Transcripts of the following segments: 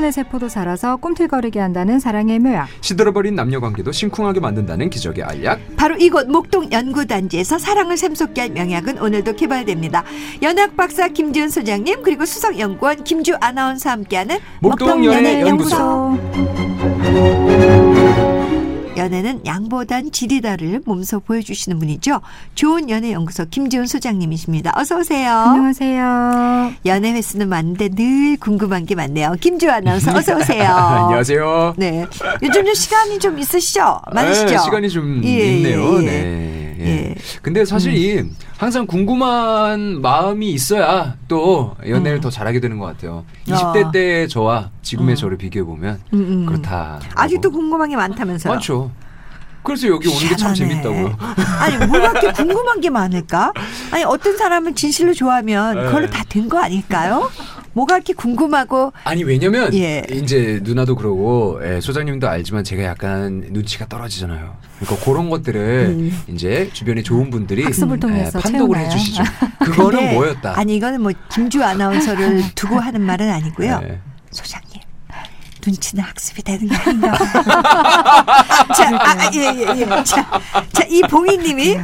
청소년의 세포도 자라서 꿈틀거리게 한다는 사랑의 묘약. 시들어버린 남녀 관계도 심쿵하게 만든다는 기적의 알약. 바로 이곳 목동 연구단지에서 사랑을 샘솟게 할 명약은 오늘도 개발됩니다. 연학 박사 김지은 소장님 그리고 수석 연구원 김주 아나운서와 함께하는 목동 연애 연구소. 연애는 양보단 질이다를 몸소 보여주시는 분이죠. 좋은 연애 연구소 김지훈 소장님이십니다. 어서 오세요. 안녕하세요. 연애 횟수는 많은데 늘 궁금한 게 많네요. 김주 아나운서 어서 오세요. 안녕하세요. 네. 요즘 좀 시간이 좀 있으시죠? 많으시죠? 네, 시간이 좀 예, 있네요. 예, 예. 네. 근데 사실 이 항상 궁금한 마음이 있어야 또 연애를 음. 더 잘하게 되는 것 같아요. 아. 20대 때의 저와 지금의 음. 저를 비교해 보면 음, 음. 그렇다. 아직도 궁금한 게 많다면서요? 많죠. 그래서 여기 오는 게 참 희한하네. 재밌다고요. 아니 뭐가 그렇게 궁금한 게 많을까? 아니 어떤 사람을 진실로 좋아하면 네. 그걸로 다 된 거 아닐까요? 뭐가 이렇게 궁금하고 아니 왜냐면 예. 이제 누나도 그러고 예, 소장님도 알지만 제가 약간 눈치가 떨어지잖아요. 그러니까 그런 것들을 음. 이제 주변에 좋은 분들이 학습을 통해서 예, 판독을 채우나요? 해주시죠. 그거는 뭐였다. 아니 이거는 뭐 김주 아나운서를 두고 하는 말은 아니고요. 예. 소장님 눈치는 학습이 되는 게 아닌가. 자, 아, 예, 예, 예. 자, 자, 이 봉희님이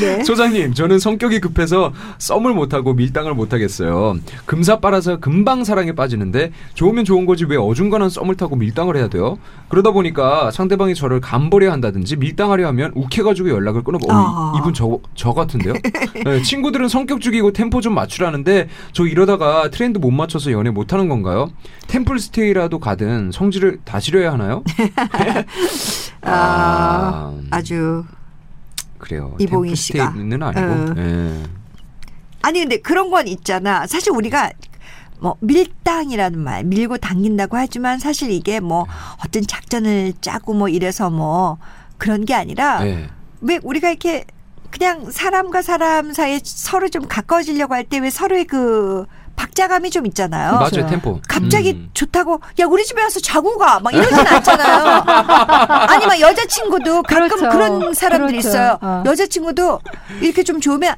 네. 소장님, 저는 성격이 급해서 썸을 못하고 밀당을 못하겠어요. 금사 빨아서 금방 사랑에 빠지는데 좋으면 좋은 거지 왜 어중간한 썸을 타고 밀당을 해야 돼요? 그러다 보니까 상대방이 저를 간버려 한다든지 밀당하려 하면 욱해가지고 연락을 끊어. 어, 아. 이- 이분 저, 저 같은데요? 네, 친구들은 성격 죽이고 템포 좀 맞추라는데 저 이러다가 트렌드 못 맞춰서 연애 못하는 건가요? 템플 스테이라도 가든 성질을 다스려야 하나요? 아, 아주 그래요. 이봉희 씨가. 스테이는 아니고. 어. 예. 아니 근데 그런 건 있잖아. 사실 우리가 뭐 밀당이라는 말 밀고 당긴다고 하지만 사실 이게 뭐 어떤 작전을 짜고 뭐 이래서 뭐 그런 게 아니라 예. 왜 우리가 이렇게 그냥 사람과 사람 사이에 서로 좀 가까워지려고 할 때 왜 서로의 그 박자감이 좀 있잖아요. 맞아요 템포. 갑자기 음. 좋다고 야 우리 집에 와서 자고 가 막 이러진 않잖아요. 아니 막 여자친구도 가끔 그렇죠. 그런 사람들이 그렇죠. 있어요. 어. 여자친구도 이렇게 좀 좋으면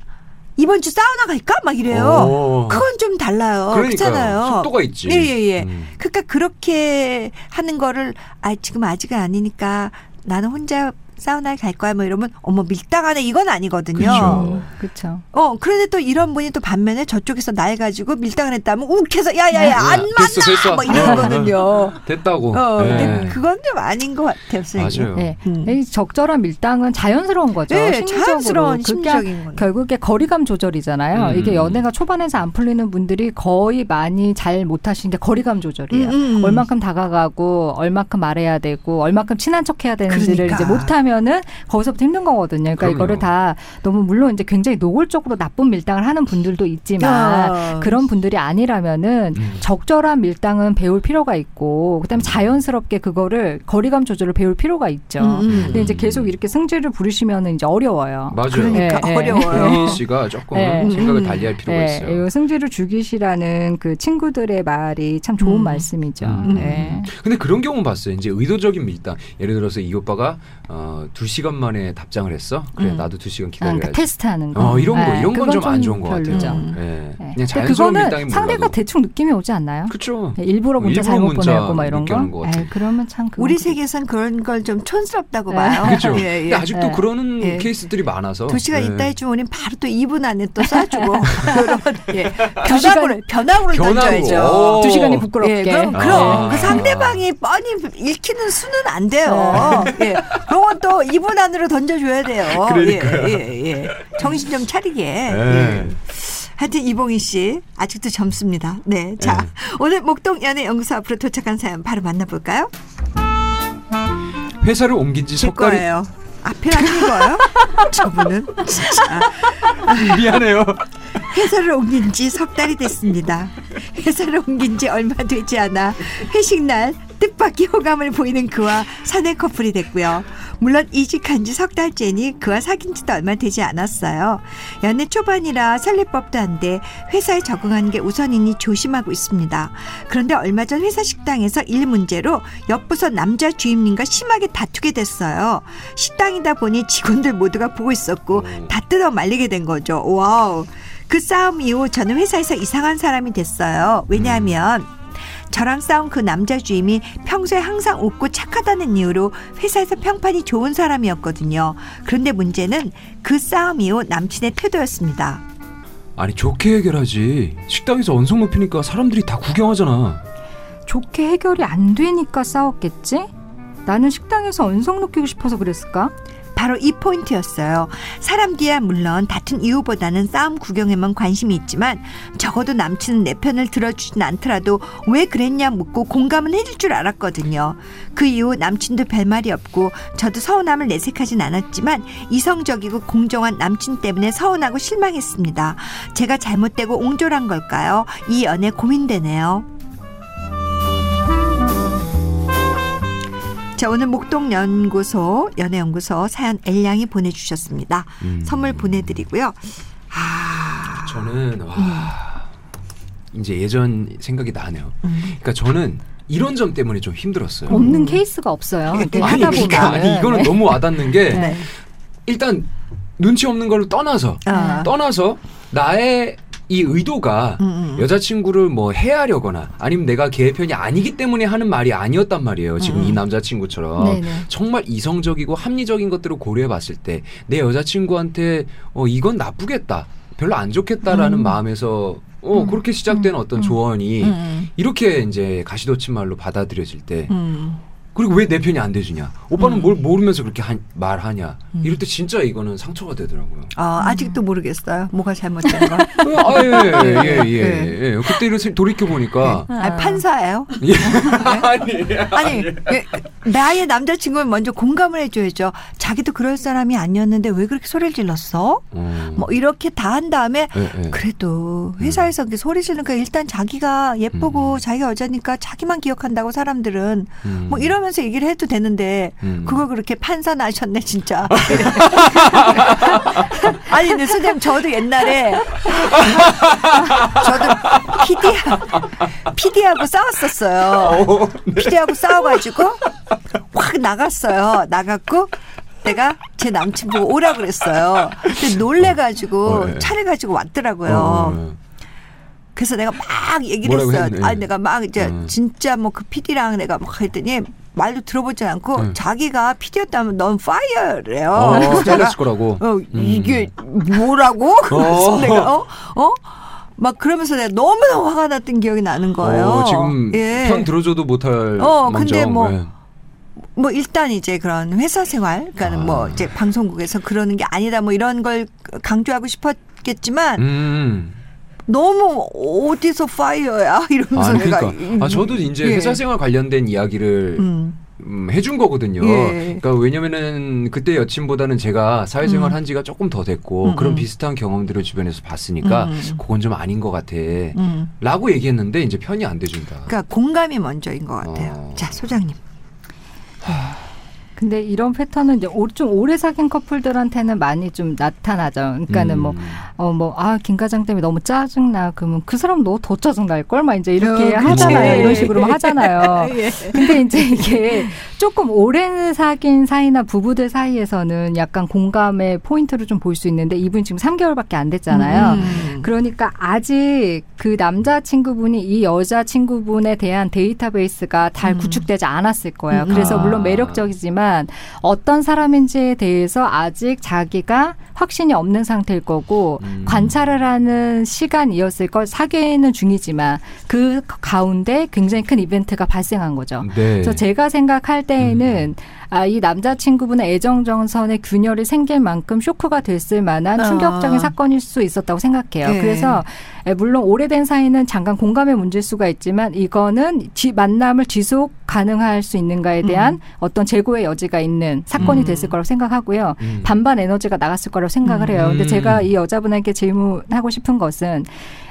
이번 주 사우나 갈까 막 이래요. 오. 그건 좀 달라요. 그러니까요. 그렇잖아요. 속도가 있지. 예 예 예. 음. 그러니까 그렇게 하는 거를 아 지금 아직 은 아니니까 나는 혼자 사우나에 갈 거야 뭐 이러면 어머 밀당하네 이건 아니거든요. 그쵸. 그렇죠. 어 그런데 또 이런 분이 또 반면에 저쪽에서 날 가지고 밀당을 했다면 욱해서 야야야 야, 안 만나 됐어, 됐어. 뭐 이러거든요. 됐다고. 어 예. 근데 그건 좀 아닌 것 같아요. 선생님. 맞아요. 네. 음. 이 적절한 밀당은 자연스러운 거죠. 네, 심리적으로. 자연스러운 그게 심리적인 건. 결국에 거리감 조절이잖아요. 음. 이게 연애가 초반에서 안 풀리는 분들이 거의 많이 잘 못하시는 게 거리감 조절이에요. 음, 음. 얼만큼 다가가고 얼만큼 말해야 되고 얼만큼 친한 척해야 되는지를 그러니까. 이제 못하면 은 거기서부터 힘든 거거든요. 그러니까 그럼요. 이거를 다 너무 물론 이제 굉장히 노골적으로 나쁜 밀당을 하는 분들도 있지만 아. 그런 분들이 아니라면은 음. 적절한 밀당은 배울 필요가 있고 그다음에 자연스럽게 그거를 거리감 조절을 배울 필요가 있죠. 음, 음. 근데 이제 계속 이렇게 승질을 부리시면은 이제 어려워요. 맞아요. 그러니까 예, 예. 어려워요. 혜인 씨가 조금 네. 생각을 음. 달리할 필요가 네, 있어요. 이 승질을 죽이시라는 그 친구들의 말이 참 좋은 음. 말씀이죠. 음. 네. 근데 그런 경우 봤어요. 이제 의도적인 밀당. 예를 들어서 이 오빠가 어, 두 시간 만에 답장을 했어. 그래 음. 나도 두 시간 아, 기다려야지. 그러니까 테스트하는 거. 어 이런 거 네, 이런 건 그건 좀 안 좋은 것. 같아요. 음. 예. 네. 그냥 자연스러운 그거는 밀당이 상대가 몰라도. 대충 느낌이 오지 않나요? 그렇죠. 네, 일부러 문자 일부러 잘못 문자 보내고 막 이런 거. 에이, 그러면 참 그건 우리 그- 세계에선 그런 걸 좀 촌스럽다고 네. 봐요. 그렇죠. 예, 예. 근데 아직도 네. 그러는 예. 케이스들이 많아서. 두 시간 예. 있다 해주면 우린 바로 또 2분 안에 또 쏴주고 그런 예. 변화구를 변화구를 변화구. 던져야죠. 오. 두 시간이 부끄럽게. 예, 그럼 아. 그럼 그 상대방이 뻔히 읽히는 수는 안 돼요. 예, 그런 건또 2분 안으로 던져줘야 돼요. 그러니까요. 예, 예, 예. 정신 좀 차리게. 예. 예. 하여튼 이봉희 씨 아직도 젊습니다. 네, 자 예. 오늘 목동 연애 연구소 앞으로 도착한 사연 바로 만나볼까요? 회사를 옮긴 지제석 달이 거예요. 앞에 안 읽어요? 저분은 진짜. 미안해요. 회사를 옮긴 지 석 달이 됐습니다. 회사를 옮긴 지 얼마 되지 않아 회식 날 뜻밖의 호감을 보이는 그와 사내 커플이 됐고요. 물론 이직한 지 석 달째니 그와 사귄 지도 얼마 되지 않았어요. 연애 초반이라 설릴 법도 한데 회사에 적응하는 게 우선이니 조심하고 있습니다. 그런데 얼마 전 회사 식당에서 일 문제로 옆부서 남자 주임님과 심하게 다투게 됐어요. 식당이다 보니 직원들 모두가 보고 있었고 다 뜯어 말리게 된 거죠. 와우. 그 싸움 이후 저는 회사에서 이상한 사람이 됐어요. 왜냐하면 저랑 싸운 그 남자 주임이 평소에 항상 웃고 착하다는 이유로 회사에서 평판이 좋은 사람이었거든요. 그런데 문제는 그 싸움 이후 남친의 태도였습니다. 아니 좋게 해결하지. 식당에서 언성 높이니까 사람들이 다 구경하잖아. 좋게 해결이 안 되니까 싸웠겠지? 나는 식당에서 언성 높이고 싶어서 그랬을까? 바로 이 포인트였어요. 사람들이야 물론 다툰 이유보다는 싸움 구경에만 관심이 있지만 적어도 남친은 내 편을 들어주진 않더라도 왜 그랬냐 묻고 공감은 해줄 줄 알았거든요. 그 이후 남친도 별말이 없고 저도 서운함을 내색하진 않았지만 이성적이고 공정한 남친 때문에 서운하고 실망했습니다. 제가 잘못되고 옹졸한 걸까요? 이 연애 고민되네요. 자 오늘 목동연구소 연애연구소 사연 엘량이 보내주셨습니다. 음. 선물 보내드리고요. 아, 저는 와 이제 예전 생각이 나네요. 음. 그러니까 저는 이런 점 때문에 좀 힘들었어요. 없는 케이스가 없어요. 아니 하다 그러니까 보면 아니 이거는 너무 와닿는 게 네. 일단 눈치 없는 걸로 떠나서 아. 떠나서 나의 이 의도가 음, 음. 여자친구를 뭐 해하려거나 아니면 내가 걔 편이 아니기 때문에 하는 말이 아니었단 말이에요. 지금 음. 이 남자친구처럼 네네. 정말 이성적이고 합리적인 것들을 고려해 봤을 때 내 여자친구한테 어 이건 나쁘겠다. 별로 안 좋겠다라는 음. 마음에서 어 음. 그렇게 시작된 음. 어떤 음. 조언이 음, 이렇게 이제 가시도친 말로 받아들여질 때 음. 그리고 왜 내 편이 안 돼주냐? 오빠는 음. 뭘 모르면서 그렇게 한- 말하냐? 음. 이럴 때 진짜 이거는 상처가 되더라고요. 아, 아직도 모르겠어요. 뭐가 잘못된 거. 아, 예, 예, 예, 예, 네. 예. 그때 이런 돌이켜 보니까 아, 판사예요. 예. 아니, 아니 예, 나의 남자친구는 먼저 공감을 해줘야죠. 자기도 그럴 사람이 아니었는데 왜 그렇게 소리를 질렀어? 어, 뭐 이렇게 다 한 다음에 예, 예. 그래도 회사에서 이렇게 소리 지르니까 일단 자기가 예쁘고 음. 자기가 여자니까 자기만 기억한다고 사람들은 음. 뭐 이 러면서 얘기를 해도 되는데 음. 그걸 그렇게 판사 나셨네 진짜. 아니 근데 선생님 저도 옛날에 저도 PD PD하고 싸웠었어요. PD하고 싸워가지고 확 나갔어요. 나갔고 내가 제 남친 보고 오라 그랬어요. 근데 놀래가지고 어, 예. 차를 가지고 왔더라고요. 어, 그래서 내가 막 얘기를 했어요. 했네. 아니 내가 막 이제 음. 진짜 뭐 그 PD랑 내가 막 했더니 말도 들어보지 않고 음. 자기가 PD였다면 넌 파이어래요. 어, 잘렸을 거라고. 어 음. 이게 뭐라고? 그래서 어. 내가 어 어? 막 그러면서 내가 너무너무 화가 났던 기억이 나는 거예요. 어, 지금 예. 편 들어줘도 못할 어. 근데 뭐 예. 뭐 일단 이제 그런 회사 생활, 그러니까 아. 뭐 이제 방송국에서 그러는 게 아니다 뭐 이런 걸 강조하고 싶었겠지만 음. 너무 어디서 파이어야 이러면서 아, 내가 그러니까 아, 저도 이제 예. 회사 생활 관련된 이야기를 음. 음, 해준 거거든요. 예. 그러니까 왜냐면은 그때 여친보다는 제가 사회생활 음. 한 지가 조금 더 됐고 음, 그런 음. 비슷한 경험들을 주변에서 봤으니까 음. 그건 좀 아닌 것 같아. 음. 라고 얘기했는데 이제 편이 안 돼준다. 그러니까 공감이 먼저인 것 같아요. 어. 자 소장님. 근데 이런 패턴은 이제 오- 좀 오래 사귄 커플들한테는 많이 좀 나타나죠. 그러니까는 뭐 음. 어뭐 아 김 과장 때문에 너무 짜증 나 그러면 그 사람 너 더 짜증 날 걸 막 이제 이렇게 어, 하잖아요. 이런 식으로 하잖아요. 예. 근데 이제 이게 조금 오래 사귄 사이나 부부들 사이에서는 약간 공감의 포인트를 좀 볼 수 있는데 이분 지금 3개월밖에 안 됐잖아요. 음. 그러니까 아직 그 남자 친구분이 이 여자 친구분에 대한 데이터베이스가 잘 음. 구축되지 않았을 거예요. 음. 그래서 아. 물론 매력적이지만 어떤 사람인지에 대해서 아직 자기가 확신이 없는 상태일 거고 음. 관찰을 하는 시간이었을 걸 사귀는 중이지만 그 가운데 굉장히 큰 이벤트가 발생한 거죠. 네. 그래서 제가 생각할 때에는 아, 이 남자친구분의 애정정선의 균열이 생길 만큼 쇼크가 됐을 만한 아. 충격적인 사건일 수 있었다고 생각해요. 네. 그래서 에, 물론 오래된 사이는 잠깐 공감의 문제일 수가 있지만 이거는 지- 만남을 지속 가능할 수 있는가에 대한 어떤 재고의 여지가 있는 사건이 음. 됐을 거라고 생각하고요. 음. 반반 에너지가 나갔을 거라고 생각을 해요. 근데 음. 제가 이 여자분에게 질문하고 싶은 것은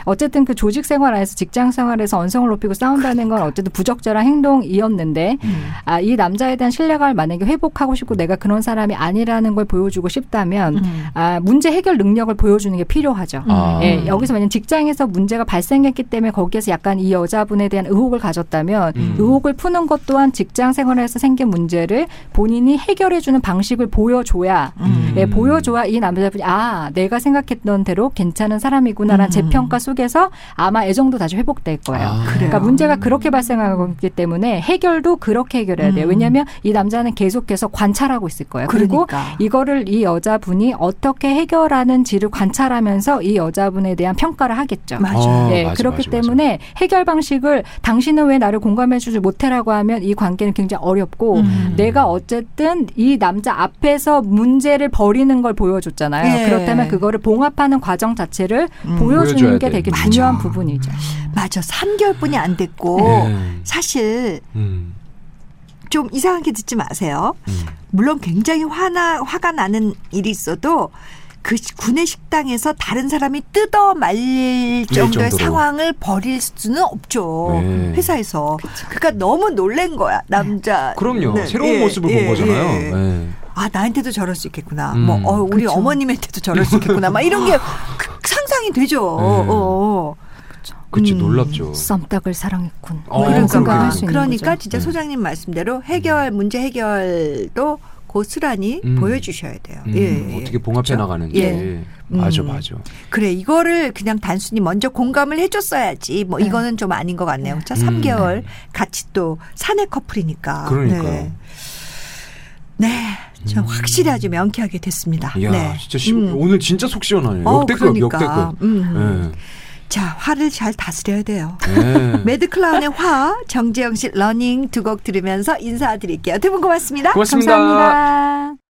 어쨌든 그 조직 생활 안에서 직장 생활에서 언성을 높이고 싸운다는 건 어쨌든 부적절한 행동이었는데 음. 아, 이 남자에 대한 신뢰감을 만약에 회복하고 싶고 내가 그런 사람이 아니라는 걸 보여주고 싶다면 음. 아, 문제 해결 능력을 보여주는 게 필요하죠. 아. 예, 여기서 만약 직장에서 문제가 발생했기 때문에 거기에서 약간 이 여자분에 대한 의혹을 가졌다면 음. 의혹을 푸는 것 또한 직장 생활에서 생긴 문제를 본인이 해결해주는 방식을 보여줘야 음. 예, 보여줘야 이 남자분이 아 내가 생각했던 대로 괜찮은 사람이구나라는 음. 재평가 속에서 아마 애정도 다시 회복될 거예요. 아. 그러니까 문제가 그렇게 발생하고 있기 때문에 해결도 그렇게 해결해야 돼요. 음. 왜냐하면 이 남자는 계속해서 관찰하고 있을 거예요. 그리고 그러니까. 이거를 이 여자분이 어떻게 해결하는지를 관찰하면서 이 여자분에 대한 평가를 하겠죠. 맞아요. 어, 네, 맞아, 그렇기 맞아, 맞아. 때문에 해결 방식을 당신은 왜 나를 공감해주지 못해라고 하면 이 관계는 굉장히 어렵고 음. 내가 어쨌든 이 남자 앞에서 문제를 버리는 걸 보여줬잖아요. 예. 그렇다면 그거를 봉합하는 과정 자체를 음. 보여주는 게 돼. 되게 맞아. 중요한 부분이죠. 맞아. 3개월뿐이 안 됐고 네. 사실 음, 좀 이상하게 듣지 마세요. 음. 물론 굉장히 화나 화가 나는 일이 있어도 그 구내 식당에서 다른 사람이 뜯어 말릴 정도의 정도로. 상황을 벌일 수는 없죠. 네. 회사에서. 그러니까 너무 놀란 거야 남자. 그럼요. 네. 새로운 예, 모습을 예, 본 거잖아요. 예. 네. 아 나한테도 저럴 수 있겠구나. 음. 뭐 어, 우리 그쵸. 어머님한테도 저럴 수 있겠구나. 막 이런 게 그- 상상이 되죠. 어. 그치 음. 놀랍죠. 썸딱을 사랑했군. 어, 그러니까. 생각할 수 있는 그러니까 거죠. 진짜 네. 소장님 말씀대로 해결 문제 해결도 고스란히 음. 보여주셔야 돼요. 음, 예, 예. 어떻게 봉합해 그렇죠? 나가는지. 예. 맞아, 음. 맞아. 그래 이거를 그냥 단순히 먼저 공감을 해줬어야지. 뭐 네. 이거는 좀 아닌 것 같네요. 자, 음. 3개월 같이 또 사내 커플이니까. 그러니까요. 네. 네, 좀 음. 확실히 아주 명쾌하게 됐습니다. 이야, 네. 진짜 시, 음. 오늘 진짜 속 시원하네요. 어, 역대급, 그러니까. 역대급. 음. 예. 자, 화를 잘 다스려야 돼요. 네. 매드클라운의 화, 정재영 씨 러닝 두 곡 들으면서 인사드릴게요. 두 분 고맙습니다. 고맙습니다. 감사합니다.